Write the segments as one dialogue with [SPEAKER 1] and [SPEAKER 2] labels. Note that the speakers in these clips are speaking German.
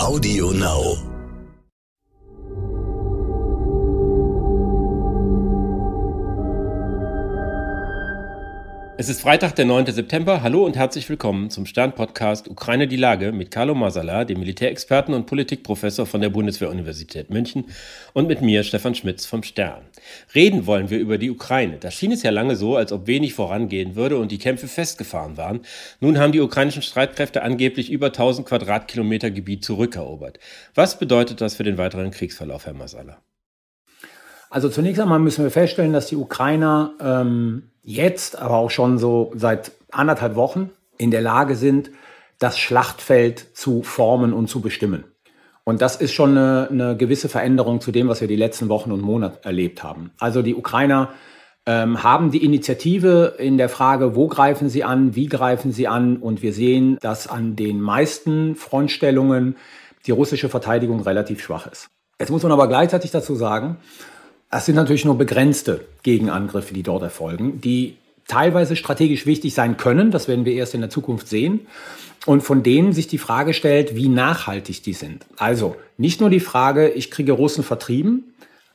[SPEAKER 1] Audio Now.
[SPEAKER 2] Es ist Freitag, der 9. September. Hallo und herzlich willkommen zum Stern-Podcast Ukraine die Lage mit Carlo Masala, dem Militärexperten und Politikprofessor von der Bundeswehr-Universität München und mit mir, Stefan Schmitz vom Stern. Reden wollen wir über die Ukraine. Da schien es ja lange so, als ob wenig vorangehen würde und die Kämpfe festgefahren waren. Nun haben die ukrainischen Streitkräfte angeblich über 1000 Quadratkilometer Gebiet zurückerobert. Was bedeutet das für den weiteren Kriegsverlauf, Herr Masala?
[SPEAKER 3] Also zunächst einmal müssen wir feststellen, dass die Ukrainer ähm, jetzt, aber auch schon so seit anderthalb Wochen in der Lage sind, das Schlachtfeld zu formen und zu bestimmen. Und das ist schon eine, eine gewisse Veränderung zu dem, was wir die letzten Wochen und Monate erlebt haben. Also die Ukrainer ähm, haben die Initiative in der Frage, wo greifen sie an, wie greifen sie an. Und wir sehen, dass an den meisten Frontstellungen die russische Verteidigung relativ schwach ist. Jetzt muss man aber gleichzeitig dazu sagen, es sind natürlich nur begrenzte Gegenangriffe, die dort erfolgen, die teilweise strategisch wichtig sein können. Das werden wir erst in der Zukunft sehen. Und von denen sich die Frage stellt, wie nachhaltig die sind. Also nicht nur die Frage, ich kriege Russen vertrieben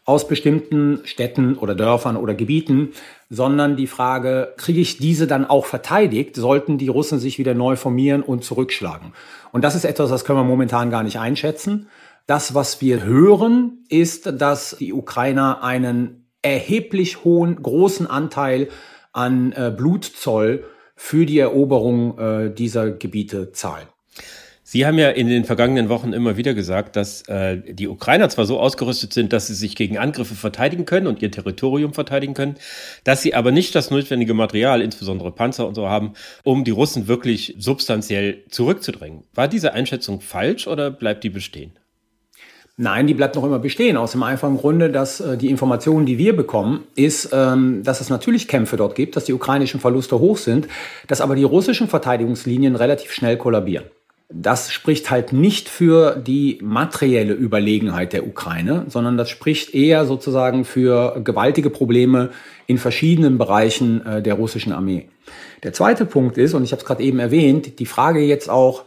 [SPEAKER 3] aus bestimmten Städten oder Dörfern oder Gebieten, sondern die Frage, kriege ich diese dann auch verteidigt, sollten die Russen sich wieder neu formieren und zurückschlagen. Und das ist etwas, das können wir momentan gar nicht einschätzen. Das, was wir hören, ist, dass die Ukrainer einen erheblich hohen, großen Anteil an äh, Blutzoll für die Eroberung äh, dieser Gebiete zahlen.
[SPEAKER 2] Sie haben ja in den vergangenen Wochen immer wieder gesagt, dass äh, die Ukrainer zwar so ausgerüstet sind, dass sie sich gegen Angriffe verteidigen können und ihr Territorium verteidigen können, dass sie aber nicht das notwendige Material, insbesondere Panzer und so haben, um die Russen wirklich substanziell zurückzudrängen. War diese Einschätzung falsch oder bleibt die bestehen?
[SPEAKER 3] Nein, die bleibt noch immer bestehen, aus dem einfachen Grunde, dass äh, die Informationen, die wir bekommen, ist, ähm, dass es natürlich Kämpfe dort gibt, dass die ukrainischen Verluste hoch sind, dass aber die russischen Verteidigungslinien relativ schnell kollabieren. Das spricht halt nicht für die materielle Überlegenheit der Ukraine, sondern das spricht eher sozusagen für gewaltige Probleme in verschiedenen Bereichen äh, der russischen Armee. Der zweite Punkt ist, und ich habe es gerade eben erwähnt, die Frage jetzt auch,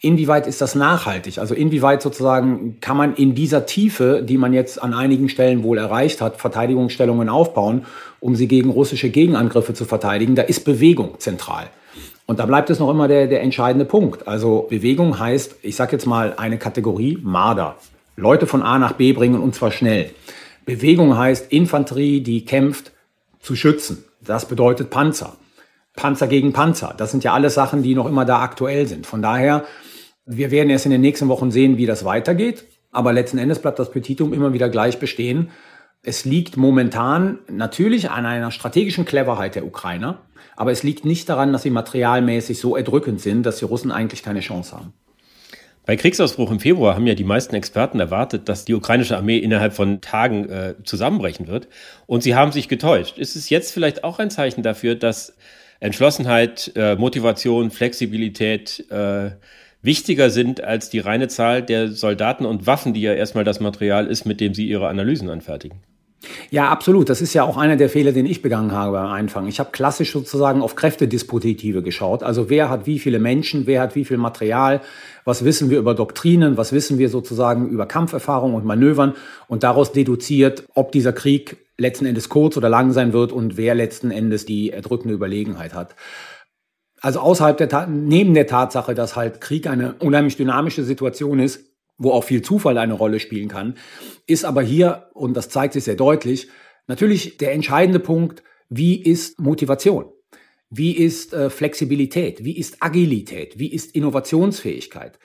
[SPEAKER 3] inwieweit ist das nachhaltig? Also inwieweit sozusagen kann man in dieser Tiefe, die man jetzt an einigen Stellen wohl erreicht hat, Verteidigungsstellungen aufbauen, um sie gegen russische Gegenangriffe zu verteidigen? Da ist Bewegung zentral. Und da bleibt es noch immer der, der entscheidende Punkt. Also Bewegung heißt, ich sage jetzt mal eine Kategorie Marder. Leute von A nach B bringen und zwar schnell. Bewegung heißt Infanterie, die kämpft, zu schützen. Das bedeutet Panzer. Panzer gegen Panzer. Das sind ja alles Sachen, die noch immer da aktuell sind. Von daher, wir werden erst in den nächsten Wochen sehen, wie das weitergeht. Aber letzten Endes bleibt das Petitum immer wieder gleich bestehen. Es liegt momentan natürlich an einer strategischen Cleverheit der Ukrainer. Aber es liegt nicht daran, dass sie materialmäßig so erdrückend sind, dass die Russen eigentlich keine Chance haben.
[SPEAKER 2] Bei Kriegsausbruch im Februar haben ja die meisten Experten erwartet, dass die ukrainische Armee innerhalb von Tagen äh, zusammenbrechen wird. Und sie haben sich getäuscht. Ist es jetzt vielleicht auch ein Zeichen dafür, dass Entschlossenheit, äh, Motivation, Flexibilität äh, wichtiger sind als die reine Zahl der Soldaten und Waffen, die ja erstmal das Material ist, mit dem sie ihre Analysen anfertigen.
[SPEAKER 3] Ja, absolut. Das ist ja auch einer der Fehler, den ich begangen habe beim Anfang. Ich habe klassisch sozusagen auf Kräftedispositive geschaut. Also wer hat wie viele Menschen, wer hat wie viel Material, was wissen wir über Doktrinen, was wissen wir sozusagen über Kampferfahrung und Manövern und daraus deduziert, ob dieser Krieg letzten Endes kurz oder lang sein wird und wer letzten Endes die erdrückende Überlegenheit hat. Also außerhalb der, neben der Tatsache, dass halt Krieg eine unheimlich dynamische Situation ist, wo auch viel Zufall eine Rolle spielen kann, ist aber hier, und das zeigt sich sehr deutlich, natürlich der entscheidende Punkt, wie ist Motivation? Wie ist äh, Flexibilität? Wie ist Agilität? Wie ist Innovationsfähigkeit?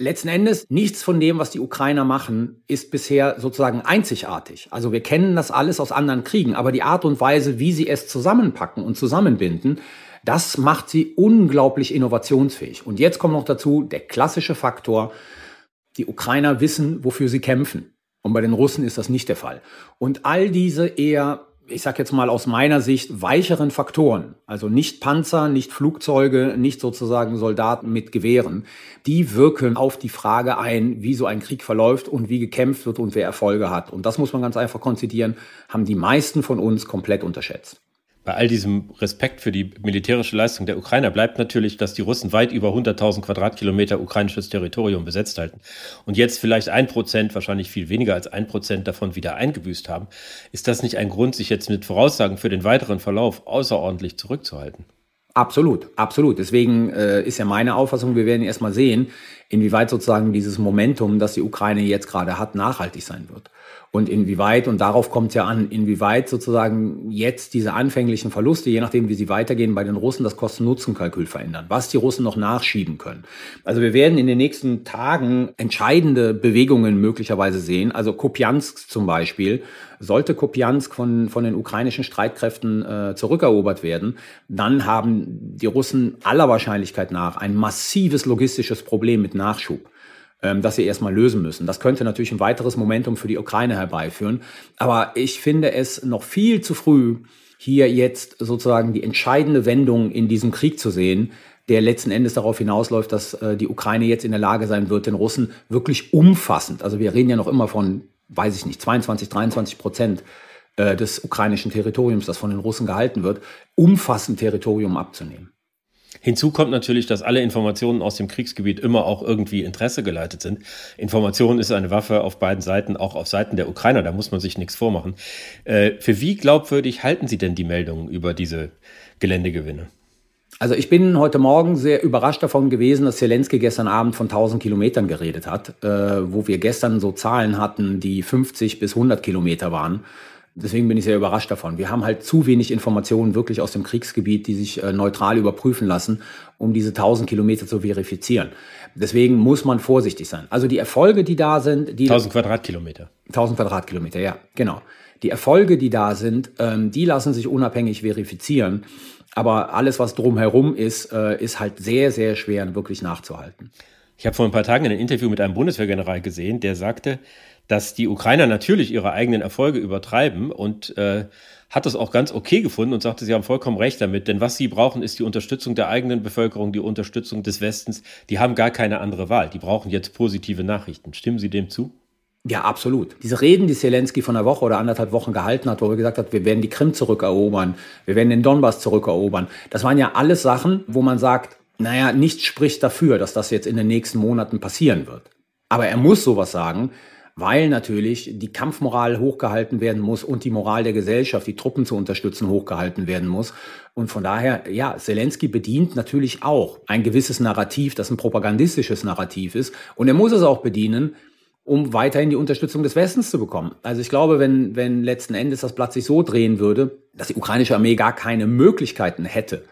[SPEAKER 3] Letzten Endes, nichts von dem, was die Ukrainer machen, ist bisher sozusagen einzigartig. Also wir kennen das alles aus anderen Kriegen, aber die Art und Weise, wie sie es zusammenpacken und zusammenbinden, das macht sie unglaublich innovationsfähig. Und jetzt kommt noch dazu der klassische Faktor, die Ukrainer wissen, wofür sie kämpfen. Und bei den Russen ist das nicht der Fall. Und all diese eher, ich sage jetzt mal aus meiner Sicht, weicheren Faktoren, also nicht Panzer, nicht Flugzeuge, nicht sozusagen Soldaten mit Gewehren, die wirken auf die Frage ein, wie so ein Krieg verläuft und wie gekämpft wird und wer Erfolge hat. Und das muss man ganz einfach konzidieren, haben die meisten von uns komplett unterschätzt.
[SPEAKER 2] Bei all diesem Respekt für die militärische Leistung der Ukrainer bleibt natürlich, dass die Russen weit über 100.000 Quadratkilometer ukrainisches Territorium besetzt halten und jetzt vielleicht ein Prozent, wahrscheinlich viel weniger als ein Prozent davon wieder eingebüßt haben. Ist das nicht ein Grund, sich jetzt mit Voraussagen für den weiteren Verlauf außerordentlich zurückzuhalten?
[SPEAKER 3] Absolut, absolut. Deswegen äh, ist ja meine Auffassung, wir werden erstmal sehen, inwieweit sozusagen dieses Momentum, das die Ukraine jetzt gerade hat, nachhaltig sein wird und inwieweit, und darauf kommt es ja an, inwieweit sozusagen jetzt diese anfänglichen Verluste, je nachdem wie sie weitergehen, bei den Russen das Kosten-Nutzen-Kalkül verändern, was die Russen noch nachschieben können. Also wir werden in den nächsten Tagen entscheidende Bewegungen möglicherweise sehen. Also Kopiansk zum Beispiel, sollte Kopiansk von, von den ukrainischen Streitkräften äh, zurückerobert werden, dann haben die Russen aller Wahrscheinlichkeit nach ein massives logistisches Problem mit Nachschub. Ähm, das sie erstmal lösen müssen. Das könnte natürlich ein weiteres Momentum für die Ukraine herbeiführen. Aber ich finde es noch viel zu früh, hier jetzt sozusagen die entscheidende Wendung in diesem Krieg zu sehen, der letzten Endes darauf hinausläuft, dass äh, die Ukraine jetzt in der Lage sein wird, den Russen wirklich umfassend, also wir reden ja noch immer von, weiß ich nicht, 22, 23 Prozent äh, des ukrainischen Territoriums, das von den Russen gehalten wird, umfassend Territorium abzunehmen.
[SPEAKER 2] Hinzu kommt natürlich, dass alle Informationen aus dem Kriegsgebiet immer auch irgendwie Interesse geleitet sind. Information ist eine Waffe auf beiden Seiten, auch auf Seiten der Ukrainer, da muss man sich nichts vormachen. Äh, für wie glaubwürdig halten Sie denn die Meldungen über diese Geländegewinne?
[SPEAKER 3] Also ich bin heute Morgen sehr überrascht davon gewesen, dass Zelensky gestern Abend von 1000 Kilometern geredet hat, äh, wo wir gestern so Zahlen hatten, die 50 bis 100 Kilometer waren. Deswegen bin ich sehr überrascht davon. Wir haben halt zu wenig Informationen wirklich aus dem Kriegsgebiet, die sich äh, neutral überprüfen lassen, um diese 1000 Kilometer zu verifizieren. Deswegen muss man vorsichtig sein. Also die Erfolge, die da sind, die
[SPEAKER 2] 1000 Quadratkilometer.
[SPEAKER 3] 1000 Quadratkilometer, ja, genau. Die Erfolge, die da sind, ähm, die lassen sich unabhängig verifizieren. Aber alles, was drumherum ist, äh, ist halt sehr, sehr schwer wirklich nachzuhalten.
[SPEAKER 2] Ich habe vor ein paar Tagen ein Interview mit einem Bundeswehrgeneral gesehen, der sagte, dass die Ukrainer natürlich ihre eigenen Erfolge übertreiben und äh, hat das auch ganz okay gefunden und sagte, sie haben vollkommen recht damit, denn was sie brauchen, ist die Unterstützung der eigenen Bevölkerung, die Unterstützung des Westens. Die haben gar keine andere Wahl. Die brauchen jetzt positive Nachrichten. Stimmen Sie dem zu?
[SPEAKER 3] Ja, absolut. Diese Reden, die Zelensky von einer Woche oder anderthalb Wochen gehalten hat, wo er gesagt hat, wir werden die Krim zurückerobern, wir werden den Donbass zurückerobern, das waren ja alles Sachen, wo man sagt, naja, nichts spricht dafür, dass das jetzt in den nächsten Monaten passieren wird. Aber er muss sowas sagen, weil natürlich die Kampfmoral hochgehalten werden muss und die Moral der Gesellschaft, die Truppen zu unterstützen, hochgehalten werden muss. Und von daher, ja, Zelensky bedient natürlich auch ein gewisses Narrativ, das ein propagandistisches Narrativ ist. Und er muss es auch bedienen, um weiterhin die Unterstützung des Westens zu bekommen. Also ich glaube, wenn, wenn letzten Endes das Blatt sich so drehen würde, dass die ukrainische Armee gar keine Möglichkeiten hätte,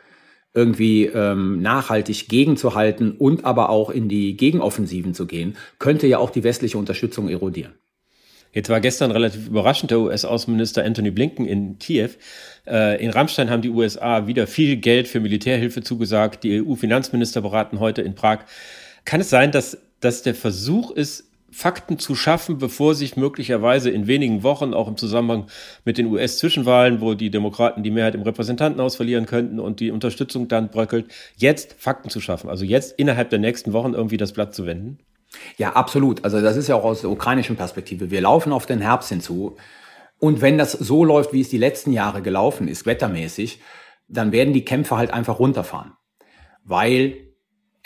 [SPEAKER 3] irgendwie ähm, nachhaltig gegenzuhalten und aber auch in die Gegenoffensiven zu gehen, könnte ja auch die westliche Unterstützung erodieren.
[SPEAKER 2] Jetzt war gestern relativ überraschend der US-Außenminister Anthony Blinken in Kiew. Äh, in Rammstein haben die USA wieder viel Geld für Militärhilfe zugesagt. Die EU-Finanzminister beraten heute in Prag. Kann es sein, dass, dass der Versuch ist, Fakten zu schaffen, bevor sich möglicherweise in wenigen Wochen, auch im Zusammenhang mit den US-Zwischenwahlen, wo die Demokraten die Mehrheit im Repräsentantenhaus verlieren könnten und die Unterstützung dann bröckelt, jetzt Fakten zu schaffen, also jetzt innerhalb der nächsten Wochen irgendwie das Blatt zu wenden?
[SPEAKER 3] Ja, absolut. Also das ist ja auch aus der ukrainischen Perspektive. Wir laufen auf den Herbst hinzu. Und wenn das so läuft, wie es die letzten Jahre gelaufen ist, wettermäßig, dann werden die Kämpfe halt einfach runterfahren. Weil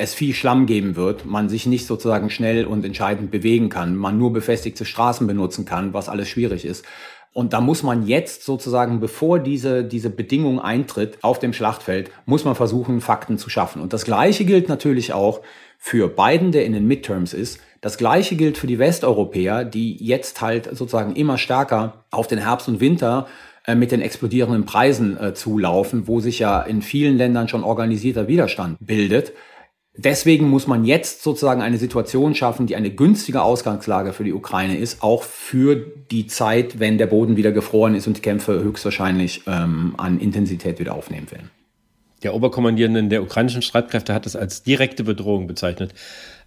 [SPEAKER 3] es viel Schlamm geben wird, man sich nicht sozusagen schnell und entscheidend bewegen kann, man nur befestigte Straßen benutzen kann, was alles schwierig ist. Und da muss man jetzt sozusagen, bevor diese, diese Bedingung eintritt auf dem Schlachtfeld, muss man versuchen, Fakten zu schaffen. Und das Gleiche gilt natürlich auch für Biden, der in den Midterms ist. Das Gleiche gilt für die Westeuropäer, die jetzt halt sozusagen immer stärker auf den Herbst und Winter äh, mit den explodierenden Preisen äh, zulaufen, wo sich ja in vielen Ländern schon organisierter Widerstand bildet. Deswegen muss man jetzt sozusagen eine Situation schaffen, die eine günstige Ausgangslage für die Ukraine ist, auch für die Zeit, wenn der Boden wieder gefroren ist und die Kämpfe höchstwahrscheinlich ähm, an Intensität wieder aufnehmen werden.
[SPEAKER 2] Der Oberkommandierende der ukrainischen Streitkräfte hat es als direkte Bedrohung bezeichnet,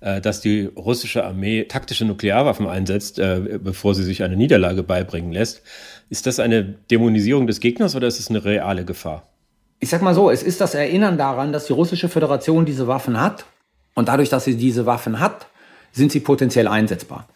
[SPEAKER 2] äh, dass die russische Armee taktische Nuklearwaffen einsetzt, äh, bevor sie sich eine Niederlage beibringen lässt. Ist das eine Dämonisierung des Gegners oder ist es eine reale Gefahr?
[SPEAKER 3] Ich sag mal so, es ist das Erinnern daran, dass die russische Föderation diese Waffen hat. Und dadurch, dass sie diese Waffen hat, sind sie potenziell einsetzbar.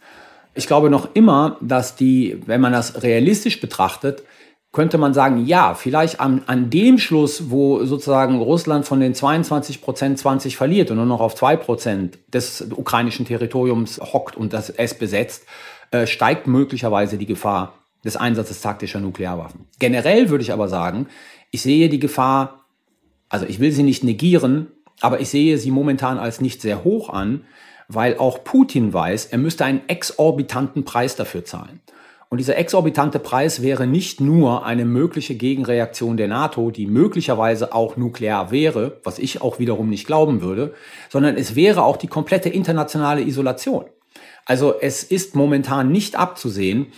[SPEAKER 3] Ich glaube noch immer, dass die, wenn man das realistisch betrachtet, könnte man sagen, ja, vielleicht an, an dem Schluss, wo sozusagen Russland von den 22 Prozent 20 verliert und nur noch auf 2 Prozent des ukrainischen Territoriums hockt und das es besetzt, äh, steigt möglicherweise die Gefahr des Einsatzes taktischer Nuklearwaffen. Generell würde ich aber sagen, ich sehe die Gefahr, also ich will sie nicht negieren, aber ich sehe sie momentan als nicht sehr hoch an, weil auch Putin weiß, er müsste einen exorbitanten Preis dafür zahlen. Und dieser exorbitante Preis wäre nicht nur eine mögliche Gegenreaktion der NATO, die möglicherweise auch nuklear wäre, was ich auch wiederum nicht glauben würde, sondern es wäre auch die komplette internationale Isolation. Also es ist momentan nicht abzusehen,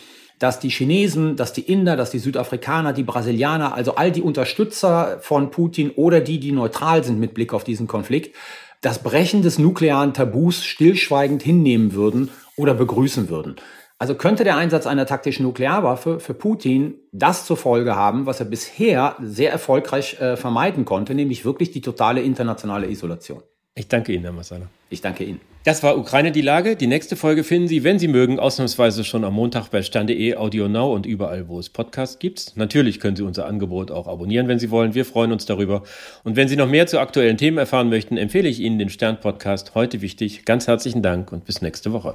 [SPEAKER 3] dass die Chinesen, dass die Inder, dass die Südafrikaner, die Brasilianer, also all die Unterstützer von Putin oder die, die neutral sind mit Blick auf diesen Konflikt, das Brechen des nuklearen Tabus stillschweigend hinnehmen würden oder begrüßen würden. Also könnte der Einsatz einer taktischen Nuklearwaffe für Putin das zur Folge haben, was er bisher sehr erfolgreich äh, vermeiden konnte, nämlich wirklich die totale internationale Isolation.
[SPEAKER 2] Ich danke Ihnen, Herr Massala.
[SPEAKER 3] Ich danke Ihnen.
[SPEAKER 2] Das war Ukraine die Lage. Die nächste Folge finden Sie, wenn Sie mögen, ausnahmsweise schon am Montag bei stern.de, Audio Now und überall, wo es Podcasts gibt. Natürlich können Sie unser Angebot auch abonnieren, wenn Sie wollen. Wir freuen uns darüber. Und wenn Sie noch mehr zu aktuellen Themen erfahren möchten, empfehle ich Ihnen den Stern-Podcast heute wichtig. Ganz herzlichen Dank und bis nächste Woche.